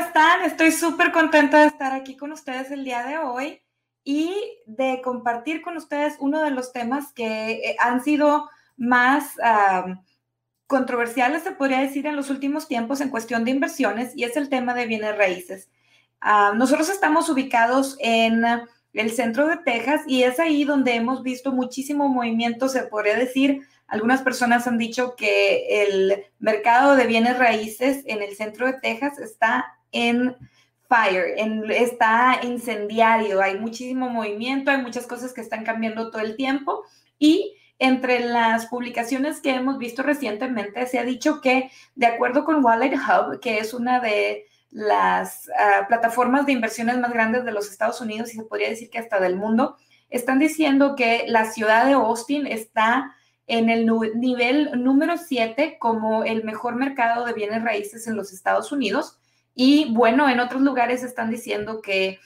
están? Estoy súper contenta de estar aquí con ustedes el día de hoy y de compartir con ustedes uno de los temas que eh, han sido más controversiales, se podría decir, en los últimos tiempos en cuestión de inversiones y es el tema de bienes raíces. nosotros estamos ubicados en el centro de Texas y es ahí donde hemos visto muchísimo movimiento, se podría decir. Algunas personas han dicho que el mercado de bienes raíces en el centro de Texas está en fire, está incendiario, hay muchísimo movimiento, hay muchas cosas que están cambiando todo el tiempo y entre las publicaciones que hemos visto recientemente se ha dicho que de acuerdo con Wallet Hub, que es una de las ah, plataformas de inversiones más grandes de los Estados Unidos y se podría decir que hasta del mundo, están diciendo que la ciudad de Austin está en el nivel número 7 como el mejor mercado de bienes raíces en los Estados Unidos. Y bueno, en otros lugares están diciendo que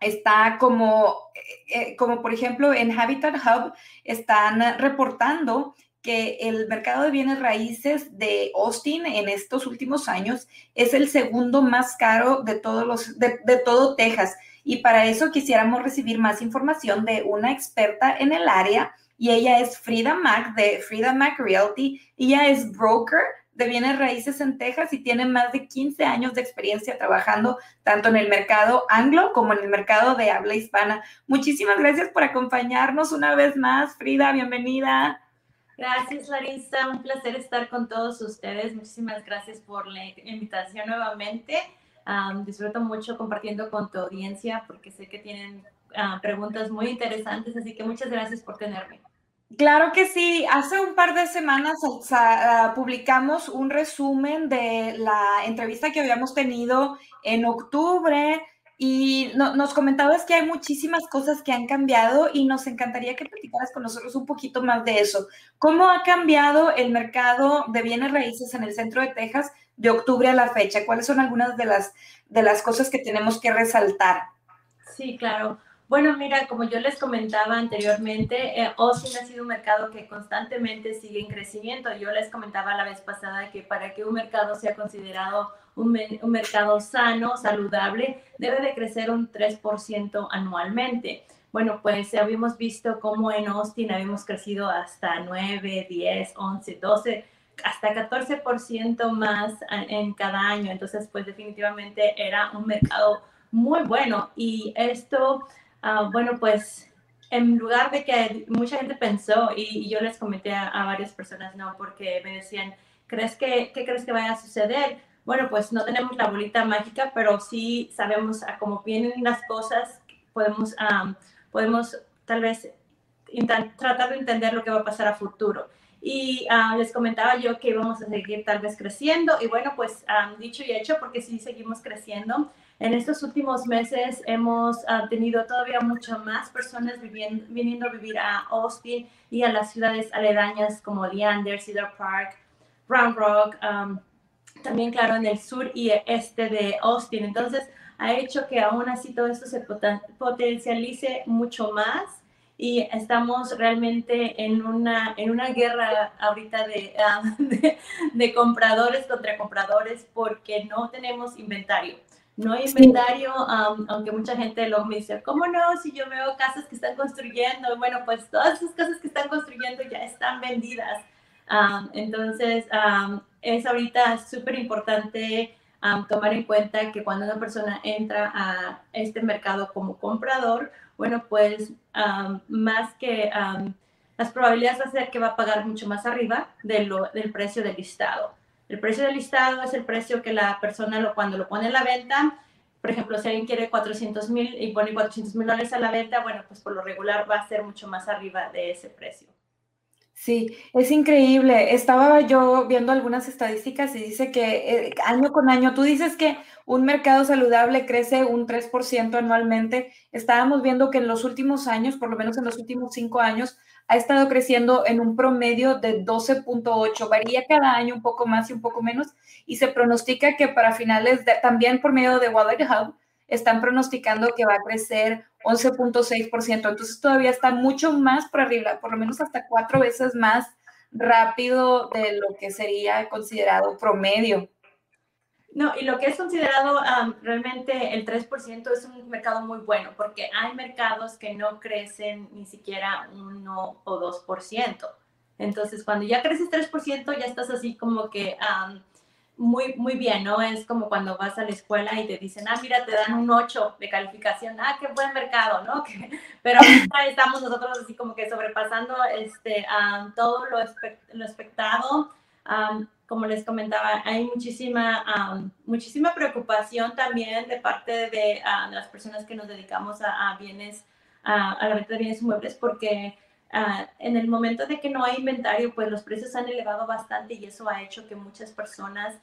está como, eh, eh, como por ejemplo en Habitat Hub, están reportando que el mercado de bienes raíces de Austin en estos últimos años es el segundo más caro de, todos los, de, todo Texas. Y para eso quisiéramos recibir más información de una experta en el área y ella es Frida Mac de Frida Mac Realty. Ella es broker de bienes raíces en Texas y tiene más de 15 años de experiencia trabajando tanto en el mercado anglo como en el mercado de habla hispana. Muchísimas gracias por acompañarnos una vez más, Frida, bienvenida. Gracias, Larissa. Un placer estar con todos ustedes. Muchísimas gracias por la invitación nuevamente. disfruto mucho compartiendo con tu audiencia porque sé que tienen ah, preguntas muy interesantes, así que muchas gracias por tenerme. Claro que sí. Hace un par de semanas publicamos un resumen de la entrevista que habíamos tenido en octubre y nos comentabas que hay muchísimas cosas que han cambiado y nos encantaría que platicaras con nosotros un poquito más de eso. ¿Cómo ha cambiado el mercado de bienes raíces en el centro de Texas de octubre a la fecha? ¿Cuáles son algunas de las, de las cosas que tenemos que resaltar? Sí, claro. Bueno, mira, como yo les comentaba anteriormente, eh, Austin ha sido un mercado que constantemente sigue en crecimiento. Yo les comentaba la vez pasada que para que un mercado sea considerado un, mercado sano, saludable, debe de crecer un 3% anualmente. Bueno, pues habíamos visto cómo en Austin habíamos crecido hasta 9, 10, 11, 12, hasta 14% más en cada año. Entonces, pues definitivamente era un mercado muy bueno. Y esto, ah, bueno, pues en lugar de que mucha gente pensó, y, yo les comenté a, varias personas, no, porque me decían, ¿crees que, ¿qué crees que vaya a suceder? bueno, pues no tenemos la bolita mágica, pero sí sabemos a cómo vienen las cosas, podemos, podemos tal vez tratar de entender lo que va a pasar a futuro. Y ah, les comentaba yo que íbamos a seguir tal vez creciendo y bueno, pues dicho y hecho, porque sí seguimos creciendo. En estos últimos meses hemos ah, tenido todavía mucho más personas viviendo, viniendo a vivir a Austin y a las ciudades aledañas como Leander, Cedar Park, Brown Rock, también, claro, en el sur y este de Austin. Entonces, ha hecho que aún así todo esto se potencialice mucho más y estamos realmente en una, en una guerra ahorita de, ah, de, compradores contra compradores porque no tenemos inventario. No hay inventario, aunque mucha gente lo me dice, ¿cómo no? Si yo veo casas que están construyendo, bueno, pues todas esas casas que están construyendo ya están vendidas. entonces, es ahorita súper importante tomar en cuenta que cuando una persona entra a este mercado como comprador, bueno, pues más que las probabilidades va a ser que va a pagar mucho más arriba de lo, del precio del listado. El precio del listado es el precio que la persona lo, cuando lo pone en la venta, por ejemplo, si alguien quiere 400 mil y pone 400 mil dólares a la venta, bueno, pues por lo regular va a ser mucho más arriba de ese precio. Sí, es increíble. Estaba yo viendo algunas estadísticas y dice que eh, año con año, tú dices que un mercado saludable crece un 3% anualmente. Estábamos viendo que en los últimos años, por lo menos en los últimos cinco años, ha estado creciendo en un promedio de 12.8. Varía cada año un poco más y un poco menos y se pronostica que para finales, de, también por medio de Wallet Hub, están pronosticando que va a crecer 11.6%. Entonces todavía está mucho más por arriba, por lo menos hasta cuatro veces más rápido de lo que sería considerado promedio. No, y lo que es considerado realmente el 3% es un mercado muy bueno, porque hay mercados que no crecen ni siquiera 1 o 2%. Entonces, cuando ya creces 3%, ya estás así como que muy, muy bien, ¿no? Es como cuando vas a la escuela y te dicen, ah, mira, te dan un 8 de calificación, ah, qué buen mercado, ¿no? Pero ahorita estamos nosotros así como que sobrepasando este, todo lo, lo expectado como les comentaba, hay muchísima, muchísima preocupación también de parte de, las personas que nos dedicamos a, bienes, a la venta de bienes inmuebles, porque en el momento de que no hay inventario, pues los precios han elevado bastante y eso ha hecho que muchas personas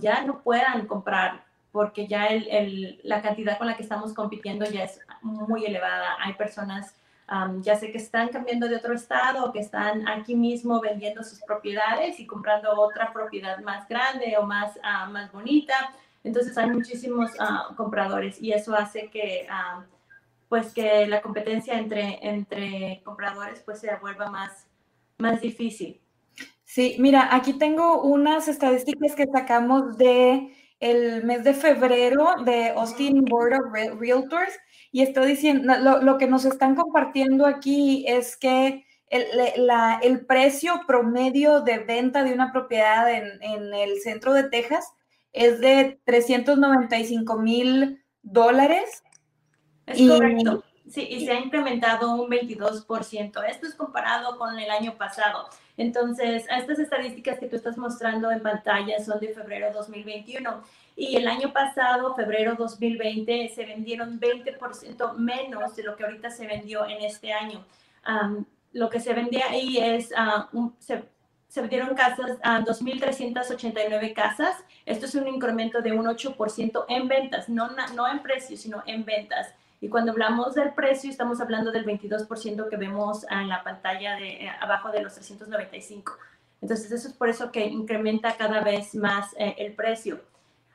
ya no puedan comprar porque ya el, la cantidad con la que estamos compitiendo ya es muy elevada. Hay personas ya sé que están cambiando de otro estado, que están aquí mismo vendiendo sus propiedades y comprando otra propiedad más grande o más, ah, más bonita. Entonces hay muchísimos ah, compradores y eso hace que, pues que la competencia entre, entre compradores pues se vuelva más, más difícil. Sí, mira, aquí tengo unas estadísticas que sacamos de el mes de febrero de Austin Board of Realtors y estoy diciendo, lo, que nos están compartiendo aquí es que el, precio promedio de venta de una propiedad en, el centro de Texas es de 395 mil dólares. Es correcto. Sí, y se ha incrementado un 22%. Esto es comparado con el año pasado. Entonces, estas estadísticas que tú estás mostrando en pantalla son de febrero 2021 y el año pasado, febrero 2020, se vendieron 20% menos de lo que ahorita se vendió en este año. lo que se vendía ahí es, ah, se, vendieron casas, a 2.389 casas. Esto es un incremento de un 8% en ventas, no, no en precios, sino en ventas. Y cuando hablamos del precio, estamos hablando del 22% que vemos en la pantalla de eh, abajo de los 395. Entonces, eso es por eso que incrementa cada vez más eh, el precio.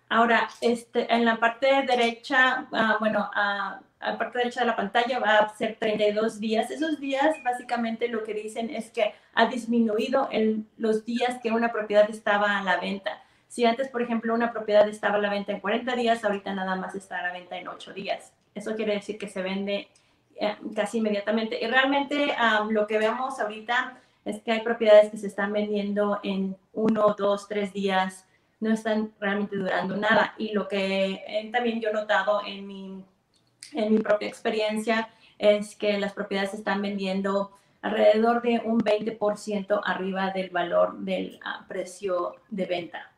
Ahora, este, en la parte derecha, uh, bueno, a la parte derecha de la pantalla va a ser 32 días. Esos días básicamente lo que dicen es que ha disminuido en los días que una propiedad estaba a la venta. Si antes, por ejemplo, una propiedad estaba a la venta en 40 días, ahorita nada más está a la venta en 8 días. Eso quiere decir que se vende eh, casi inmediatamente. Y realmente lo que vemos ahorita es que hay propiedades que se están vendiendo en 1, 2, 3 días no están realmente durando nada. Y lo que eh, también yo he notado en mi, en mi propia experiencia es que las propiedades se están vendiendo alrededor de un 20% arriba del valor del ah, precio de venta.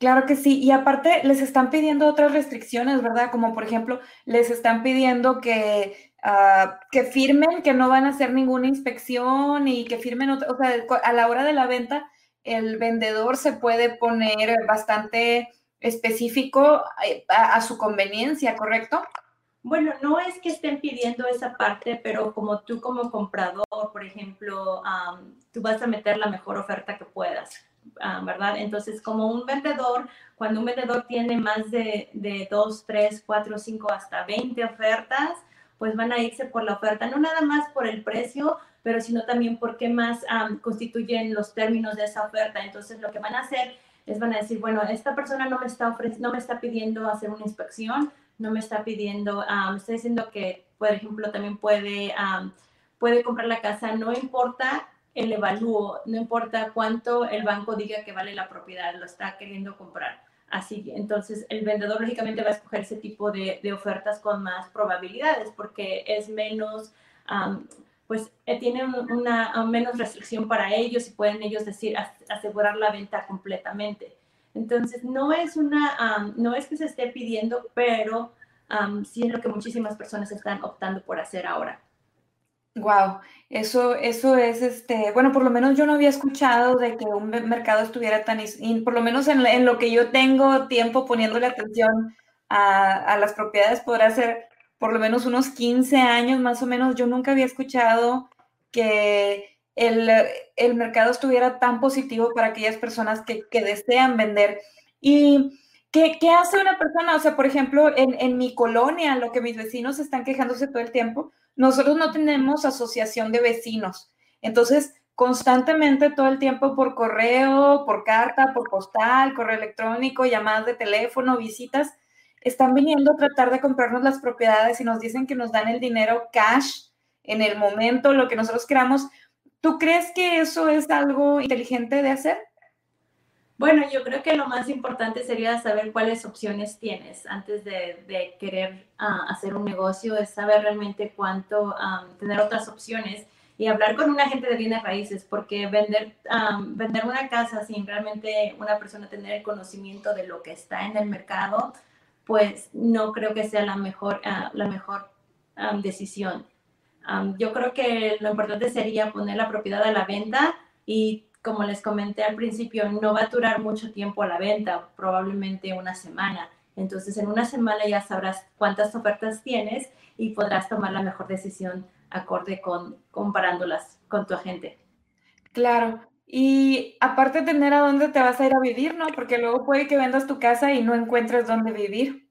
Claro que sí, y aparte les están pidiendo otras restricciones, ¿verdad? Como por ejemplo, les están pidiendo que, ah, que firmen que no van a hacer ninguna inspección y que firmen, o sea, a la hora de la venta, el vendedor se puede poner bastante específico eh, a, su conveniencia, ¿correcto? Bueno, no es que estén pidiendo esa parte, pero como tú como comprador, por ejemplo, tú vas a meter la mejor oferta que puedas, ¿verdad? Entonces, como un vendedor, cuando un vendedor tiene más de, de 2, 3, 4, 5, hasta 20 ofertas, pues van a irse por la oferta, no nada más por el precio, pero sino también por qué más constituyen los términos de esa oferta. Entonces, lo que van a hacer es van a decir, bueno, esta persona no me está, no me está pidiendo hacer una inspección, no me está pidiendo, me está diciendo que, por ejemplo, también puede, puede comprar la casa, no importa el evalúo, no importa cuánto el banco diga que vale la propiedad, lo está queriendo comprar. Así, entonces el vendedor lógicamente va a escoger ese tipo de, de ofertas con más probabilidades porque es menos, pues eh, tienen una, menos restricción para ellos y pueden ellos decir asegurar la venta completamente. Entonces, no es, una, no es que se esté pidiendo, pero sí es lo que muchísimas personas están optando por hacer ahora. Wow, eso, eso es, este, bueno, por lo menos yo no había escuchado de que un mercado estuviera tan, por lo menos en, lo que yo tengo tiempo poniéndole atención a, a las propiedades, podrá ser por lo menos unos 15 años más o menos, yo nunca había escuchado que el, mercado estuviera tan positivo para aquellas personas que, desean vender. ¿Y qué, hace una persona? O sea, por ejemplo, en, en mi colonia, lo que mis vecinos están quejándose todo el tiempo, nosotros no tenemos asociación de vecinos. Entonces, constantemente todo el tiempo por correo, por carta, por postal, correo electrónico, llamadas de teléfono, visitas, están viniendo a tratar de comprarnos las propiedades y nos dicen que nos dan el dinero cash en el momento, lo que nosotros queramos. ¿Tú crees que eso es algo inteligente de hacer? Bueno, yo creo que lo más importante sería saber cuáles opciones tienes antes de, querer ah, hacer un negocio, es saber realmente cuánto, tener otras opciones y hablar con un agente de bienes raíces, porque vender, vender una casa sin realmente una persona tener el conocimiento de lo que está en el mercado, pues no creo que sea la mejor, ah, la mejor decisión. yo creo que lo importante sería poner la propiedad a la venta y como les comenté al principio, no va a durar mucho tiempo a la venta, probablemente una semana. Entonces, en una semana ya sabrás cuántas ofertas tienes y podrás tomar la mejor decisión acorde con comparándolas con tu agente. Claro. Y aparte tener a dónde te vas a ir a vivir, ¿no? Porque luego puede que vendas tu casa y no encuentres dónde vivir.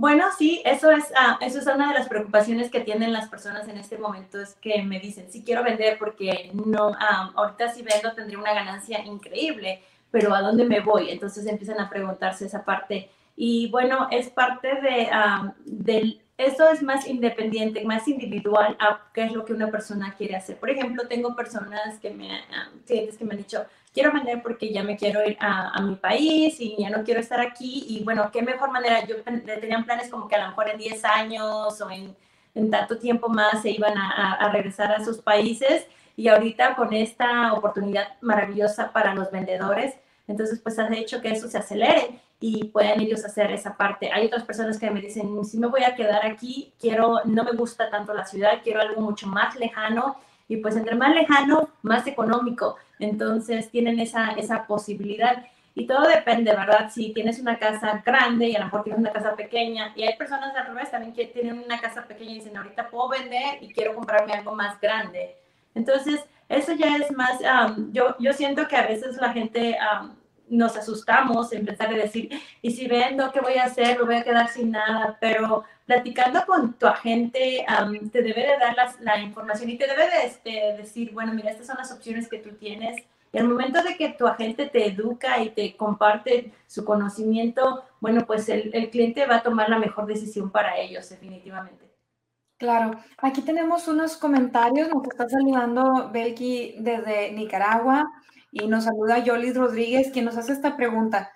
Bueno, sí, eso es, ah, eso es una de las preocupaciones que tienen las personas en este momento, es que me dicen, sí quiero vender porque no, ah, ahorita si vendo tendría una ganancia increíble, pero ¿a dónde me voy? Entonces empiezan a preguntarse esa parte. Y bueno, es parte de, ah, del, eso es más independiente, más individual a qué es lo que una persona quiere hacer. Por ejemplo, tengo personas que me, clientes que me han dicho, quiero vender porque ya me quiero ir a, mi país y ya no quiero estar aquí. Y bueno, qué mejor manera. Yo tenía planes como que a lo mejor en 10 años o en, en tanto tiempo más se iban a, a, regresar a sus países. Y ahorita con esta oportunidad maravillosa para los vendedores, entonces pues ha hecho que eso se acelere y puedan ellos hacer esa parte. Hay otras personas que me dicen, si me voy a quedar aquí, quiero, no me gusta tanto la ciudad, quiero algo mucho más lejano y pues entre más lejano, más económico. Entonces tienen esa, esa posibilidad. Y todo depende, ¿verdad? Si tienes una casa grande y a lo mejor tienes una casa pequeña, y hay personas al revés también que tienen una casa pequeña y dicen, ahorita puedo vender y quiero comprarme algo más grande. Entonces, eso ya es más, yo, yo siento que a veces la gente nos asustamos en pensar de decir, y si vendo, ¿qué voy a hacer? Me voy a quedar sin nada, pero platicando con tu agente, te debe de dar la información y te debe de este, decir, bueno, mira, estas son las opciones que tú tienes. Y al momento de que tu agente te educa y te comparte su conocimiento, bueno, pues el, el cliente va a tomar la mejor decisión para ellos, definitivamente. Claro, aquí tenemos unos comentarios, nos está saludando Belki desde Nicaragua y nos saluda Yolis Rodríguez, quien nos hace esta pregunta.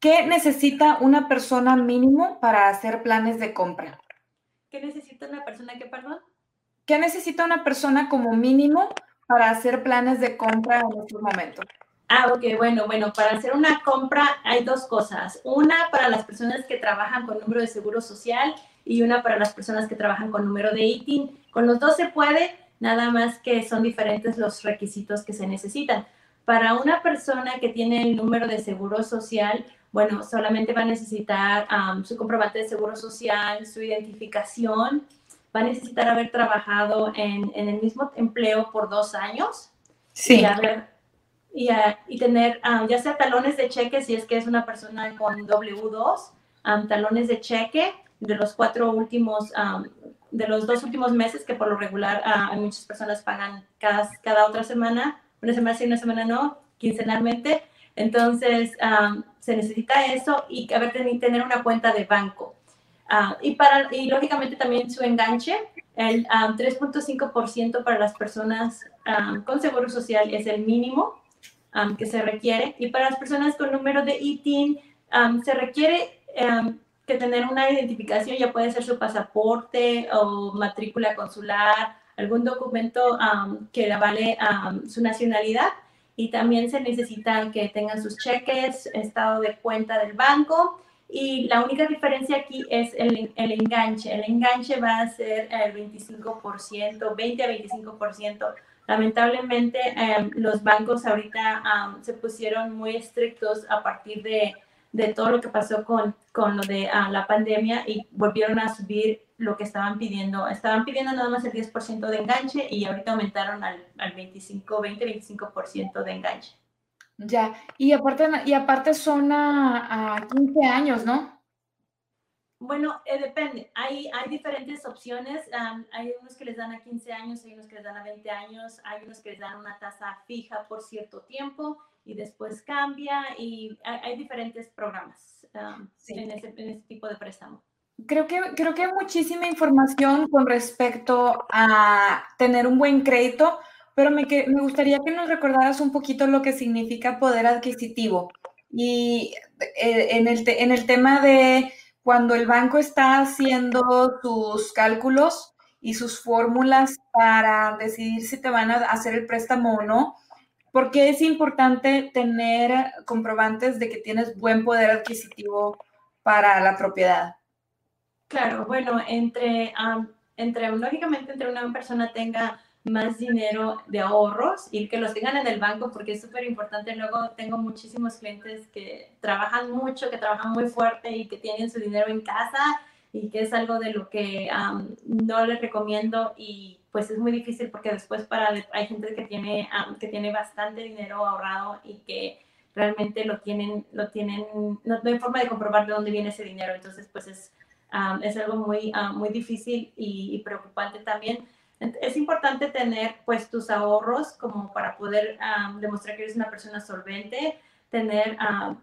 ¿Qué necesita una persona mínimo para hacer planes de compra? ¿Qué necesita una persona que, perdón? ¿Qué necesita una persona como mínimo para hacer planes de compra en estos momentos? Ah, ok, bueno, bueno, para hacer una compra hay dos cosas. Una para las personas que trabajan con número de seguro social y una para las personas que trabajan con número de ITIN. Con los dos se puede, nada más que son diferentes los requisitos que se necesitan. Para una persona que tiene el número de seguro social, bueno, solamente va a necesitar su comprobante de seguro social, su identificación, va a necesitar haber trabajado en, el mismo empleo por dos años. Sí. Y, y, tener ya sea talones de cheque, si es que es una persona con W2, talones de cheque de los cuatro últimos, de los dos últimos meses, que por lo regular muchas personas pagan cada, cada otra semana, una semana sí, una semana no, quincenalmente. Entonces, se necesita eso y haber tener una cuenta de banco. Ah, y, para, y lógicamente también su enganche, el 3.5% para las personas con seguro social es el mínimo que se requiere. Y para las personas con número de ITIN, se requiere que tener una identificación, ya puede ser su pasaporte o matrícula consular, algún documento que avale su nacionalidad y también se necesita que tengan sus cheques, estado de cuenta del banco y la única diferencia aquí es el, el enganche. El enganche va a ser el 25%, 20 a 25%. Lamentablemente em, los bancos ahorita se pusieron muy estrictos a partir de, de, todo lo que pasó con, con lo de ah, la pandemia y volvieron a subir lo que estaban pidiendo. Estaban pidiendo nada más el 10% de enganche y ahorita aumentaron al, al 25, 20, 25% de enganche. Ya, y aparte, y aparte son a, 15 años, ¿no? Bueno, eh, depende. Hay, hay diferentes opciones. hay unos que les dan a 15 años, hay unos que les dan a 20 años, hay unos que les dan una tasa fija por cierto tiempo y después cambia y hay, diferentes programas en, ese, en, ese, tipo de préstamo. Creo que, creo que hay muchísima información con respecto a tener un buen crédito, pero me, me gustaría que nos recordaras un poquito lo que significa poder adquisitivo. Y eh, en, el en el tema de cuando el banco está haciendo sus cálculos y sus fórmulas para decidir si te van a hacer el préstamo o no, ¿por qué es importante tener comprobantes de que tienes buen poder adquisitivo para la propiedad? Claro, bueno, entre, entre lógicamente, entre una persona tenga más dinero de ahorros y que los tengan en el banco porque es súper importante. Luego tengo muchísimos clientes que trabajan mucho, que trabajan muy fuerte y que tienen su dinero en casa y que es algo de lo que no les recomiendo y pues es muy difícil porque después para hay gente que tiene que tiene bastante dinero ahorrado y que realmente lo tienen lo tienen no, hay forma de comprobar de dónde viene ese dinero entonces pues es es algo muy muy difícil y preocupante también es importante tener pues tus ahorros como para poder demostrar que eres una persona solvente, tener,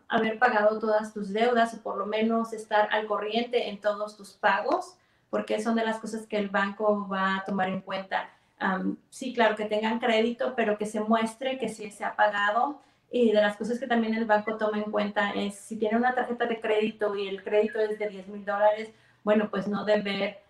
haber pagado todas tus deudas o por lo menos estar al corriente en todos tus pagos, porque son de las cosas que el banco va a tomar en cuenta. sí, claro, que tengan crédito, pero que se muestre que sí se ha pagado. Y de las cosas que también el banco toma en cuenta es si tiene una tarjeta de crédito y el crédito es de 10 mil dólares, bueno, pues no debe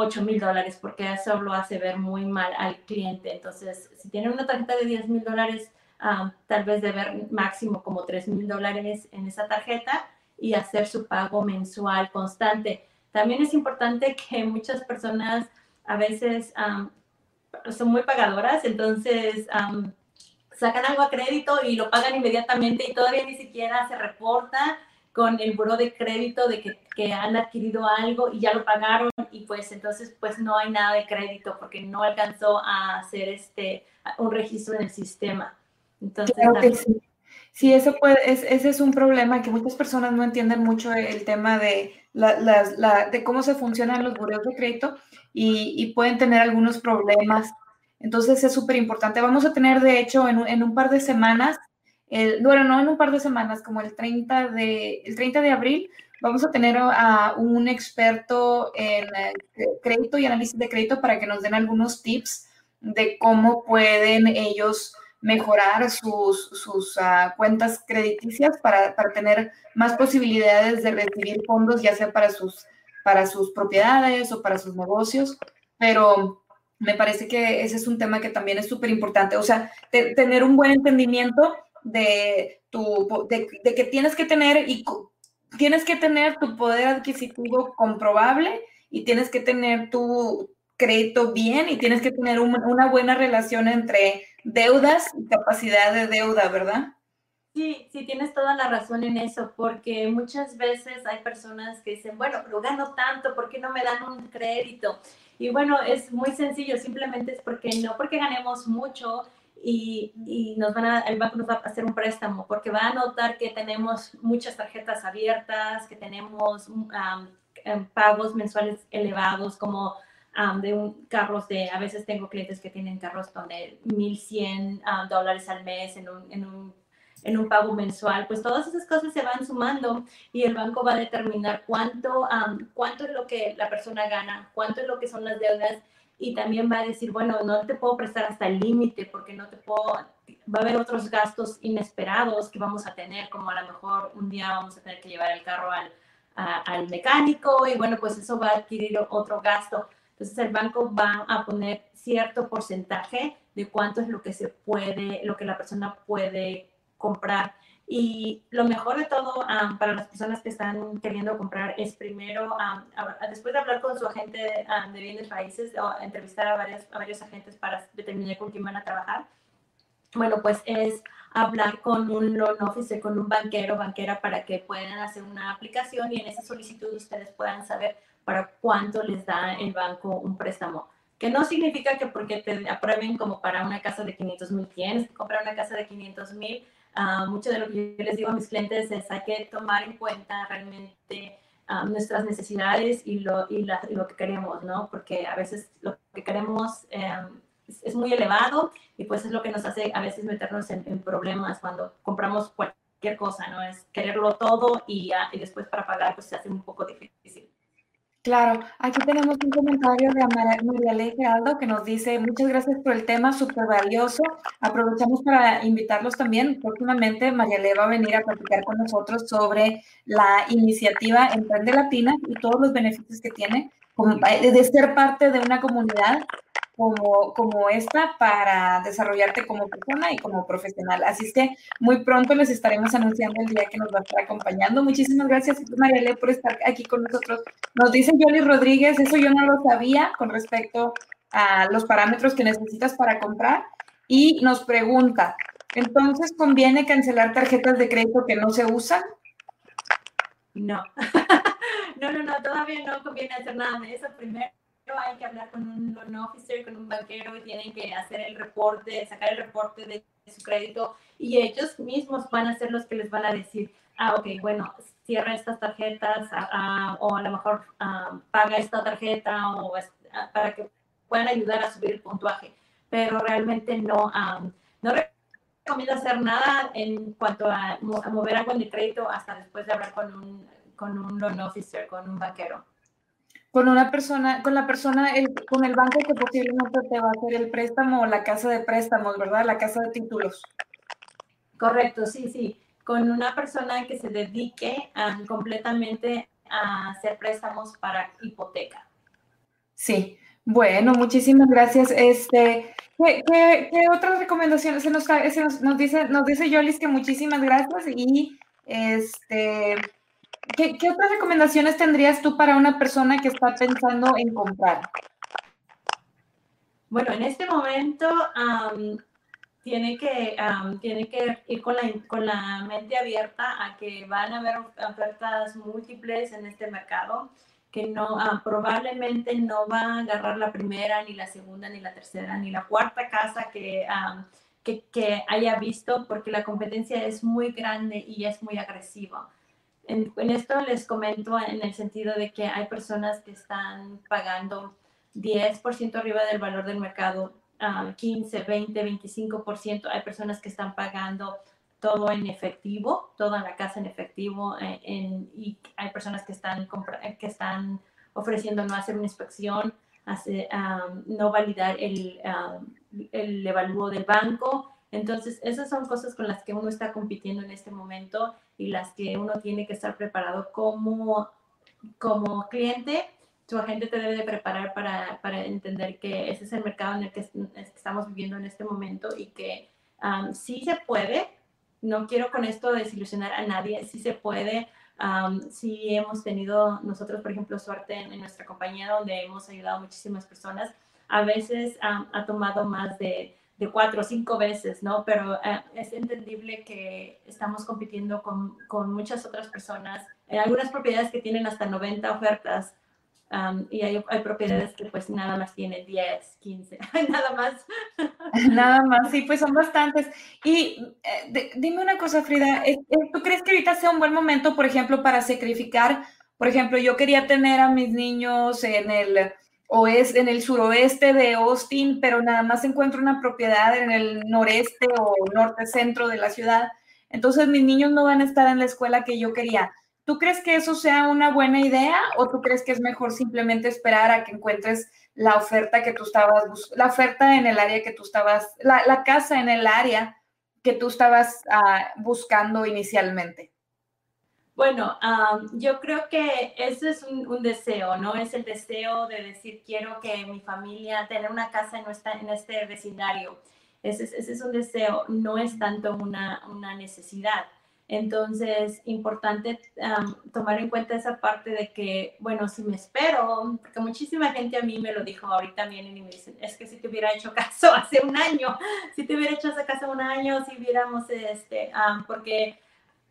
8 mil dólares, porque eso lo hace ver muy mal al cliente. Entonces, si tiene una tarjeta de 10 mil dólares, ah, tal vez deber máximo como 3 mil dólares en esa tarjeta y hacer su pago mensual constante. También es importante que muchas personas a veces son muy pagadoras, entonces sacan algo a crédito y lo pagan inmediatamente y todavía ni siquiera se reporta con el buro de crédito de que, que, han adquirido algo y ya lo pagaron y pues entonces pues no hay nada de crédito porque no alcanzó a hacer este un registro en el sistema. Entonces, sí. sí. eso puede, ese es un problema que muchas personas no entienden mucho el tema de, la, la, de cómo se funcionan los buros de crédito y, y, pueden tener algunos problemas. Entonces es súper importante. Vamos a tener, de hecho, en, en un par de semanas bueno, no en un par de semanas, como el 30 de, el 30 de abril, vamos a tener a un experto en eh, crédito y análisis de crédito para que nos den algunos tips de cómo pueden ellos mejorar sus, sus uh, cuentas crediticias para, para, tener más posibilidades de recibir fondos, ya sea para sus, para sus propiedades o para sus negocios. Pero me parece que ese es un tema que también es súper importante. O sea, tener un buen entendimiento de, tu, de, que tienes que tener y tienes que tener tu poder adquisitivo comprobable y tienes que tener tu crédito bien y tienes que tener una buena relación entre deudas y capacidad de deuda, ¿verdad? Sí, sí, tienes toda la razón en eso, porque muchas veces hay personas que dicen, bueno, pero gano tanto, ¿por qué no me dan un crédito? Y bueno, es muy sencillo, simplemente es porque no porque ganemos mucho, y, nos van a, el banco nos va a hacer un préstamo porque va a notar que tenemos muchas tarjetas abiertas, que tenemos em, pagos mensuales elevados como de un, carros de, a veces tengo clientes que tienen carros de 1.100 dólares al mes en un, en, un, en un pago mensual, pues todas esas cosas se van sumando y el banco va a determinar cuánto, cuánto es lo que la persona gana, cuánto es lo que son las deudas y también va a decir, bueno, no te puedo prestar hasta el límite porque no te puedo, va a haber otros gastos inesperados que vamos a tener, como a lo mejor un día vamos a tener que llevar el carro al, al mecánico y bueno, pues eso va a adquirir otro gasto. Entonces el banco va a poner cierto porcentaje de cuánto es lo que se puede, lo que la persona puede comprar y lo mejor de todo para las personas que están queriendo comprar es primero, después de hablar con su agente de bienes raíces o entrevistar a, varios, a varios agentes para determinar con quién van a trabajar, bueno, pues es hablar con un loan officer, con un banquero, banquera, para que puedan hacer una aplicación y en esa solicitud ustedes puedan saber para cuánto les da el banco un préstamo. Que no significa que porque te aprueben como para una casa de 500 mil, tienes que comprar una casa de 500 mil, Ah, mucho de lo que yo les digo a mis clientes es hay que tomar en cuenta realmente nuestras necesidades y lo, y, lo que queremos, ¿no? Porque a veces lo que queremos em, es, muy elevado y pues es lo que nos hace a veces meternos en, problemas cuando compramos cualquier cosa, ¿no? Es quererlo todo y, y después para pagar pues se hace un poco difícil. Claro, aquí tenemos un comentario de María Ley Geraldo que nos dice, muchas gracias por el tema, súper valioso. Aprovechamos para invitarlos también. Próximamente María Ley va a venir a platicar con nosotros sobre la iniciativa Emprende Latina y todos los beneficios que tiene de ser parte de una comunidad como, como esta para desarrollarte como persona y como profesional. Así es que muy pronto les estaremos anunciando el día que nos va a estar acompañando. Muchísimas gracias, Mariale, por estar aquí con nosotros. Nos dice Yoli Rodríguez, eso yo no lo sabía con respecto a los parámetros que necesitas para comprar. Y nos pregunta, ¿entonces conviene cancelar tarjetas de crédito que no se usan? No. no, no, no, todavía no conviene hacer nada de eso primero hay que hablar con un loan officer, con un banquero y tienen que hacer el reporte, sacar el reporte de su crédito y ellos mismos van a ser los que les van a decir, ah, ok, bueno, cierra estas tarjetas o a lo mejor paga esta tarjeta o para que puedan ayudar a subir el puntuaje. Pero realmente no, no recomiendo hacer nada en cuanto a, mover algo en el crédito hasta después de hablar con un, con un loan officer, con un banquero con una persona, con la persona, el, con el banco que posiblemente te va a hacer el préstamo o la casa de préstamos, ¿verdad? La casa de títulos. Correcto, sí, sí. Con una persona que se dedique completamente a hacer préstamos para hipoteca. Sí. Bueno, muchísimas gracias. Este, ¿qué, qué, otras recomendaciones se nos, se nos, nos, dice? Nos dice Yolis que muchísimas gracias y este ¿Qué, otras recomendaciones tendrías tú para una persona que está pensando en comprar? Bueno, en este momento tiene, que, tiene que ir con la, con la mente abierta a que van a haber ofertas múltiples en este mercado, que no probablemente no va a agarrar la primera, ni la segunda, ni la tercera, ni la cuarta casa que, que, que haya visto, porque la competencia es muy grande y es muy agresiva. En, esto les comento en el sentido de que hay personas que están pagando 10% arriba del valor del mercado, 15, 20, 25%. Hay personas que están pagando todo en efectivo, toda la casa en efectivo, eh, y hay personas que están, que están ofreciendo no hacer una inspección, no validar el, el evalúo del banco. Entonces, esas son cosas con las que uno está compitiendo en este momento y las que uno tiene que estar preparado como, como cliente. Tu agente te debe de preparar para, para entender que ese es el mercado en el que, estamos viviendo en este momento y que um, sí se puede. No quiero con esto desilusionar a nadie, sí se puede. Um, sí hemos tenido nosotros, por ejemplo, suerte en, nuestra compañía donde hemos ayudado a muchísimas personas. A veces ha tomado más de de cuatro o cinco veces, ¿no? Pero eh, es entendible que estamos compitiendo con, con, muchas otras personas. Hay algunas propiedades que tienen hasta 90 ofertas um, y hay, hay, propiedades que pues nada más tienen 10, 15, nada más. Nada más, sí, pues son bastantes. Y eh, dime una cosa, Frida, ¿tú crees que ahorita sea un buen momento, por ejemplo, para sacrificar? Por ejemplo, yo quería tener a mis niños en el o es en el suroeste de Austin, pero nada más encuentro una propiedad en el noreste o norte centro de la ciudad. Entonces mis niños no van a estar en la escuela que yo quería. ¿Tú crees que eso sea una buena idea o tú crees que es mejor simplemente esperar a que encuentres la oferta que tú estabas, la oferta en el área que tú estabas, la, casa en el área que tú estabas ah, buscando inicialmente? Bueno, yo creo que eso es un, deseo, ¿no? Es el deseo de decir, quiero que mi familia tenga una casa en, nuestra, en este vecindario. Ese, ese, es un deseo, no es tanto una, una necesidad. Entonces, importante tomar en cuenta esa parte de que, bueno, si me espero, porque muchísima gente a mí me lo dijo ahorita también y me dicen, es que si te hubiera hecho caso hace un año, si te hubiera hecho ese caso un año, si hubiéramos, este, porque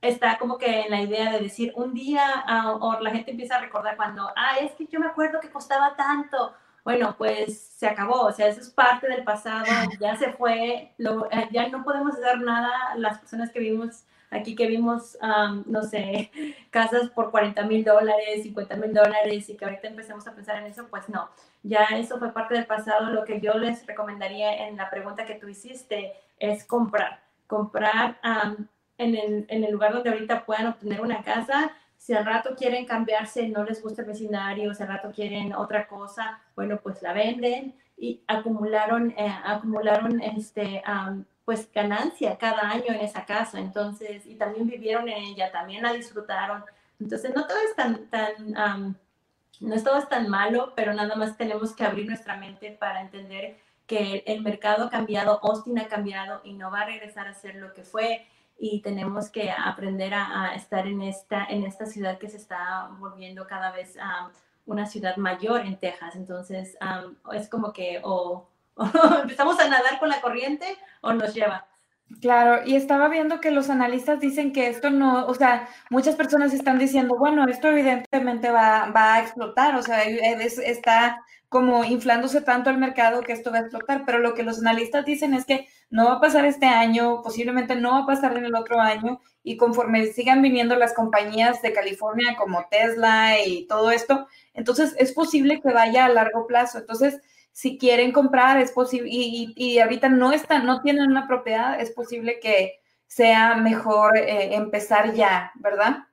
está como que en la idea de decir un día uh, o la gente empieza a recordar cuando, ah, es que yo me acuerdo que costaba tanto. Bueno, pues se acabó, o sea, eso es parte del pasado, ya se fue, lo, eh, ya no podemos hacer nada las personas que vivimos aquí que vimos, no sé, casas por 40 mil dólares, 50 mil dólares y que ahorita empecemos a pensar en eso, pues no, ya eso fue parte del pasado. Lo que yo les recomendaría en la pregunta que tú hiciste es comprar, comprar en, el, en el lugar donde ahorita puedan obtener una casa. Si al rato quieren cambiarse, no les gusta el vecindario, si al rato quieren otra cosa, bueno, pues la venden. Y acumularon, eh, acumularon este, pues ganancia cada año en esa casa, entonces, y también vivieron en ella, también la disfrutaron. Entonces, no todo es tan, tan no es todo es tan malo, pero nada más tenemos que abrir nuestra mente para entender que el mercado ha cambiado, Austin ha cambiado y no va a regresar a ser lo que fue y tenemos que aprender a, estar en esta, en esta ciudad que se está volviendo cada vez una ciudad mayor en Texas. Entonces, es como que o, empezamos a nadar con la corriente o nos lleva. Claro, y estaba viendo que los analistas dicen que esto no, o sea, muchas personas están diciendo, bueno, esto evidentemente va, va a explotar, o sea, está como inflándose tanto el mercado que esto va a explotar, pero lo que los analistas dicen es que no va a pasar este año, posiblemente no va a pasar en el otro año, y conforme sigan viniendo las compañías de California como Tesla y todo esto, entonces es posible que vaya a largo plazo. Entonces, si quieren comprar, es posible, y, y, ahorita no están, no tienen una propiedad, es posible que sea mejor eh, empezar ya, ¿verdad?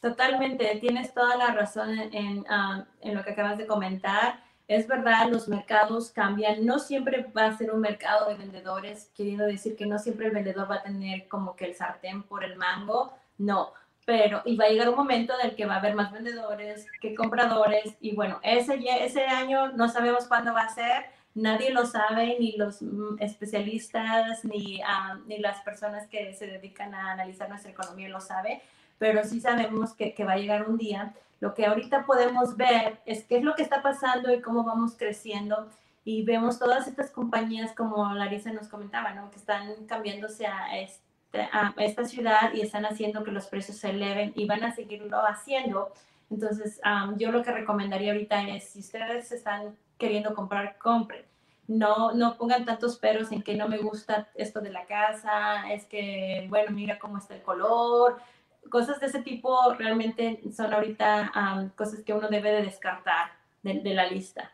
Totalmente, tienes toda la razón en, ah, en lo que acabas de comentar. Es verdad, los mercados cambian, no siempre va a ser un mercado de vendedores, queriendo decir que no siempre el vendedor va a tener como que el sartén por el mango, no, pero y va a llegar un momento en el que va a haber más vendedores que compradores y bueno, ese, ese año no sabemos cuándo va a ser, nadie lo sabe, ni los mm, especialistas, ni, ah, ni las personas que se dedican a analizar nuestra economía lo sabe, pero sí sabemos que, que va a llegar un día lo que ahorita podemos ver es qué es lo que está pasando y cómo vamos creciendo. Y vemos todas estas compañías, como Larisa nos comentaba, ¿no? que están cambiándose a, este, a esta ciudad y están haciendo que los precios se eleven y van a seguirlo haciendo. Entonces, yo lo que recomendaría ahorita es, si ustedes están queriendo comprar, compren. No, no pongan tantos peros en que no me gusta esto de la casa, es que, bueno, mira cómo está el color, cosas de ese tipo realmente son ahorita cosas que uno debe de descartar de, la lista.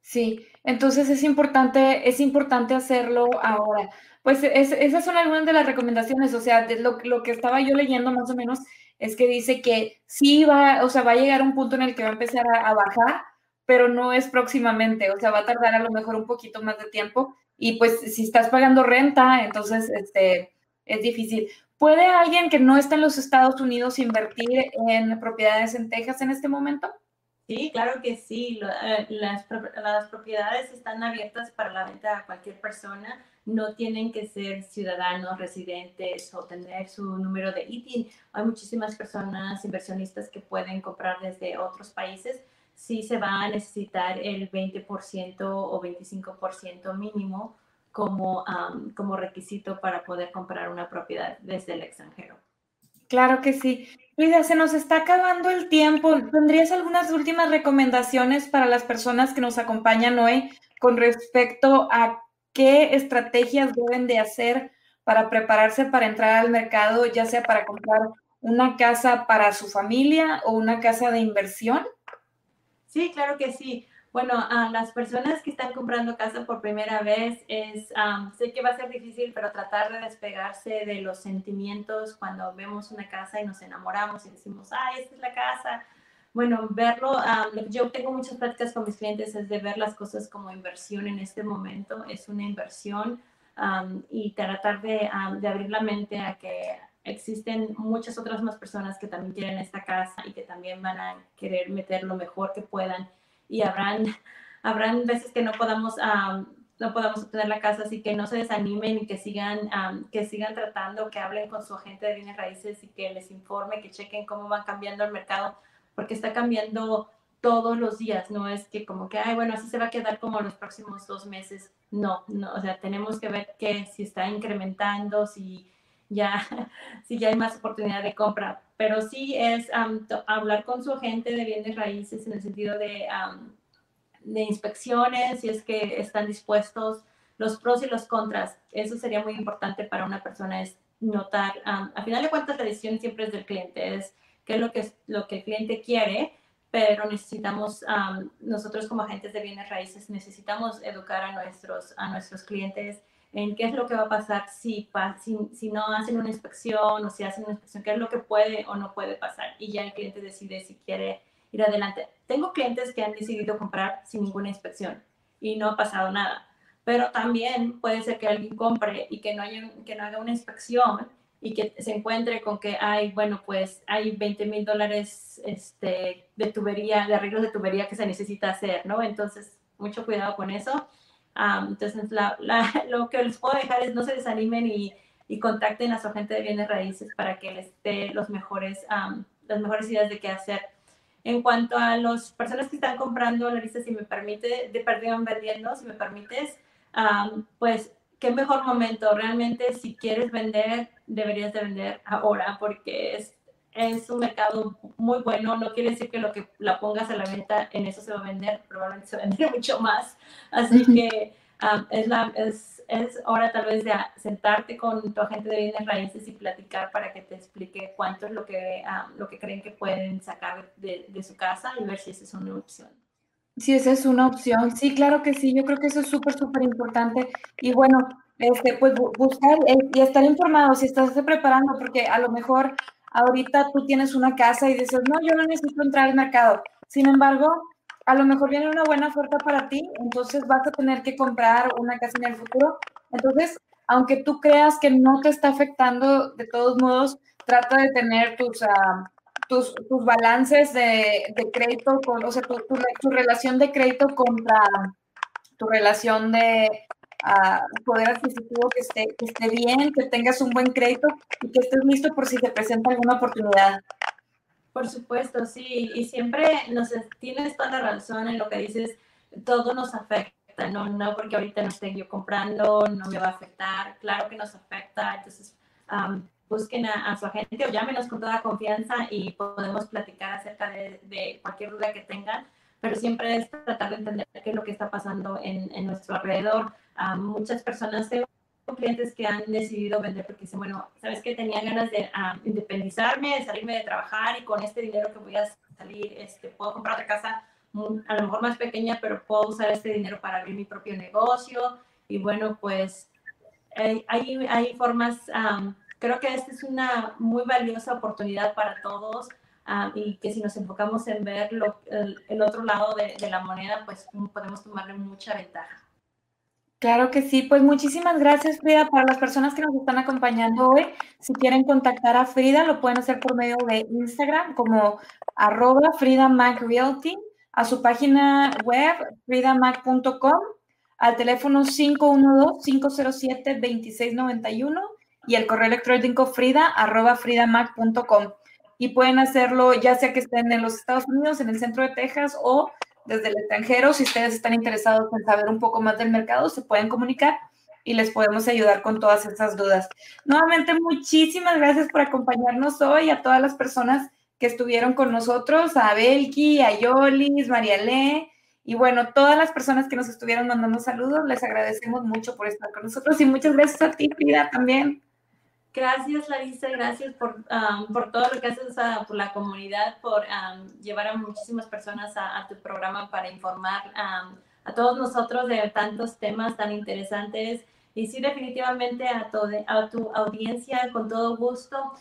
Sí, entonces es importante, es importante hacerlo ahora. Pues esas son algunas de las recomendaciones, o sea, de lo, lo, que estaba yo leyendo más o menos es que dice que sí va, o sea, va a llegar un punto en el que va a empezar a, a bajar, pero no es próximamente, o sea, va a tardar a lo mejor un poquito más de tiempo y pues si estás pagando renta, entonces este, es difícil. ¿Puede alguien que no está en los Estados Unidos invertir en propiedades en Texas en este momento? Sí, claro que sí. Eh, las, las, propiedades están abiertas para la venta a cualquier persona. No tienen que ser ciudadanos, residentes o tener su número de ITIN. Hay muchísimas personas inversionistas que pueden comprar desde otros países. Sí se va a necesitar el 20% o 25% mínimo como, como requisito para poder comprar una propiedad desde el extranjero. Claro que sí. Luisa, se nos está acabando el tiempo. ¿Tendrías algunas últimas recomendaciones para las personas que nos acompañan hoy con respecto a qué estrategias deben de hacer para prepararse para entrar al mercado, ya sea para comprar una casa para su familia o una casa de inversión? Sí, claro que sí. Bueno, a las personas que están comprando casa por primera vez, es, sé que va a ser difícil, pero tratar de despegarse de los sentimientos cuando vemos una casa y nos enamoramos y decimos, ay, esta es la casa. Bueno, verlo, yo tengo muchas prácticas con mis clientes, es de ver las cosas como inversión en este momento, es una inversión y tratar de, de abrir la mente a que existen muchas otras más personas que también quieren esta casa y que también van a querer meter lo mejor que puedan y habrán, habrán veces que no podamos, no podamos obtener la casa, así que no se desanimen y que sigan, que sigan tratando, que hablen con su agente de bienes raíces y que les informe, que chequen cómo van cambiando el mercado, porque está cambiando todos los días, no es que como que, ay, bueno, así se va a quedar como los próximos dos meses, no, no, o sea, tenemos que ver que si está incrementando, si ya, si ya hay más oportunidad de compra. Pero sí es hablar con su agente de bienes raíces en el sentido de, de inspecciones, si es que están dispuestos, los pros y los contras. Eso sería muy importante para una persona, es notar, a final de cuentas la decisión siempre es del cliente, es qué es lo que, lo que el cliente quiere, pero necesitamos, nosotros como agentes de bienes raíces, necesitamos educar a nuestros, a nuestros clientes en qué es lo que va a pasar si, si, si, no hacen una inspección o si hacen una inspección, qué es lo que puede o no puede pasar. Y ya el cliente decide si quiere ir adelante. Tengo clientes que han decidido comprar sin ninguna inspección y no ha pasado nada. Pero también puede ser que alguien compre y que no, haya, que no haga una inspección y que se encuentre con que hay, bueno, pues hay 20 mil dólares este, de tubería, de arreglos de tubería que se necesita hacer, ¿no? Entonces, mucho cuidado con eso. Entonces, lo que les puedo dejar es no se desanimen y, y, contacten a su agente de bienes raíces para que les dé los mejores, las mejores ideas de qué hacer. En cuanto a las personas que están comprando, Larissa, si me permite, de perdón, vendiendo, si me permites, pues qué mejor momento. Realmente, si quieres vender, deberías de vender ahora porque es, es un mercado muy bueno. No quiere decir que lo que la pongas a la venta, en eso se va a vender. Probablemente se va a vender mucho más. Así que es, la, es, es hora tal vez de sentarte con tu agente de bienes raíces y platicar para que te explique cuánto es lo que, lo que creen que pueden sacar de, de su casa y ver si esa es una opción. Sí, esa es una opción. Sí, claro que sí. Yo creo que eso es súper, súper importante. Y bueno, este, pues buscar y estar informado si estás preparando, porque a lo mejor ahorita tú tienes una casa y dices, no, yo no necesito entrar al mercado. Sin embargo, a lo mejor viene una buena oferta para ti, entonces vas a tener que comprar una casa en el futuro. Entonces, aunque tú creas que no te está afectando, de todos modos, trata de tener tus, uh, tus, tus balances de, de, crédito, con, o sea, tu, tu, relación de crédito contra tu relación de uh, poder adquisitivo que esté, que esté bien, que tengas un buen crédito y que estés listo por si te presenta alguna oportunidad. Por supuesto, sí, y siempre nos, tienes toda la razón en lo que dices, todo nos afecta, no, no porque ahorita no esté yo comprando, no me va a afectar, claro que nos afecta, entonces um, busquen a, su agente o llámenos con toda confianza y podemos platicar acerca de, cualquier duda que tengan, pero siempre es tratar de entender qué es lo que está pasando en, en nuestro alrededor. Muchas personas, tengo clientes que han decidido vender porque dicen, bueno, ¿sabes qué? Tenía ganas de independizarme, de salirme de trabajar y con este dinero que voy a salir, este, puedo comprar otra casa a lo mejor más pequeña, pero puedo usar este dinero para abrir mi propio negocio. Y bueno, pues hay, hay, formas creo que esta es una muy valiosa oportunidad para todos ah, y que si nos enfocamos en ver el, otro lado de, la moneda, pues podemos tomarle mucha ventaja. Claro que sí, pues muchísimas gracias Frida. Para las personas que nos están acompañando hoy, si quieren contactar a Frida, lo pueden hacer por medio de Instagram como arroba Frida Mac Realty, a su página web fridamac.com, al teléfono 512-507-2691 y el correo electrónico frida arroba fridamac.com. Y pueden hacerlo ya sea que estén en los Estados Unidos, en el centro de Texas o desde el extranjero. Si ustedes están interesados en saber un poco más del mercado, se pueden comunicar y les podemos ayudar con todas esas dudas. Nuevamente, muchísimas gracias por acompañarnos hoy a todas las personas que estuvieron con nosotros, a Belki, a Yolis, Mariale, y bueno, todas las personas que nos estuvieron mandando saludos, les agradecemos mucho por estar con nosotros y muchas gracias a ti, Frida, también. Gracias, Larissa, gracias por, por todo lo que haces por la comunidad, por llevar a muchísimas personas a, tu programa para informar a todos nosotros de tantos temas tan interesantes. Y sí, definitivamente a, todo, a tu audiencia, con todo gusto,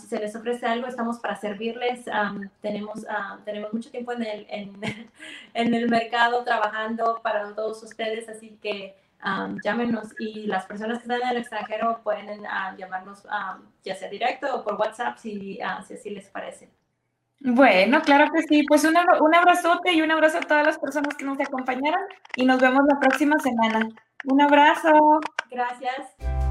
si se les ofrece algo, estamos para servirles. tenemos, tenemos mucho tiempo en el, en, en el mercado trabajando para todos ustedes, así que llámenos y las personas que están en el extranjero pueden llamarnos ya sea directo o por WhatsApp si, si así les parece. Bueno, claro que sí. Pues un, un abrazote y un abrazo a todas las personas que nos acompañaron y nos vemos la próxima semana. Un abrazo. Gracias.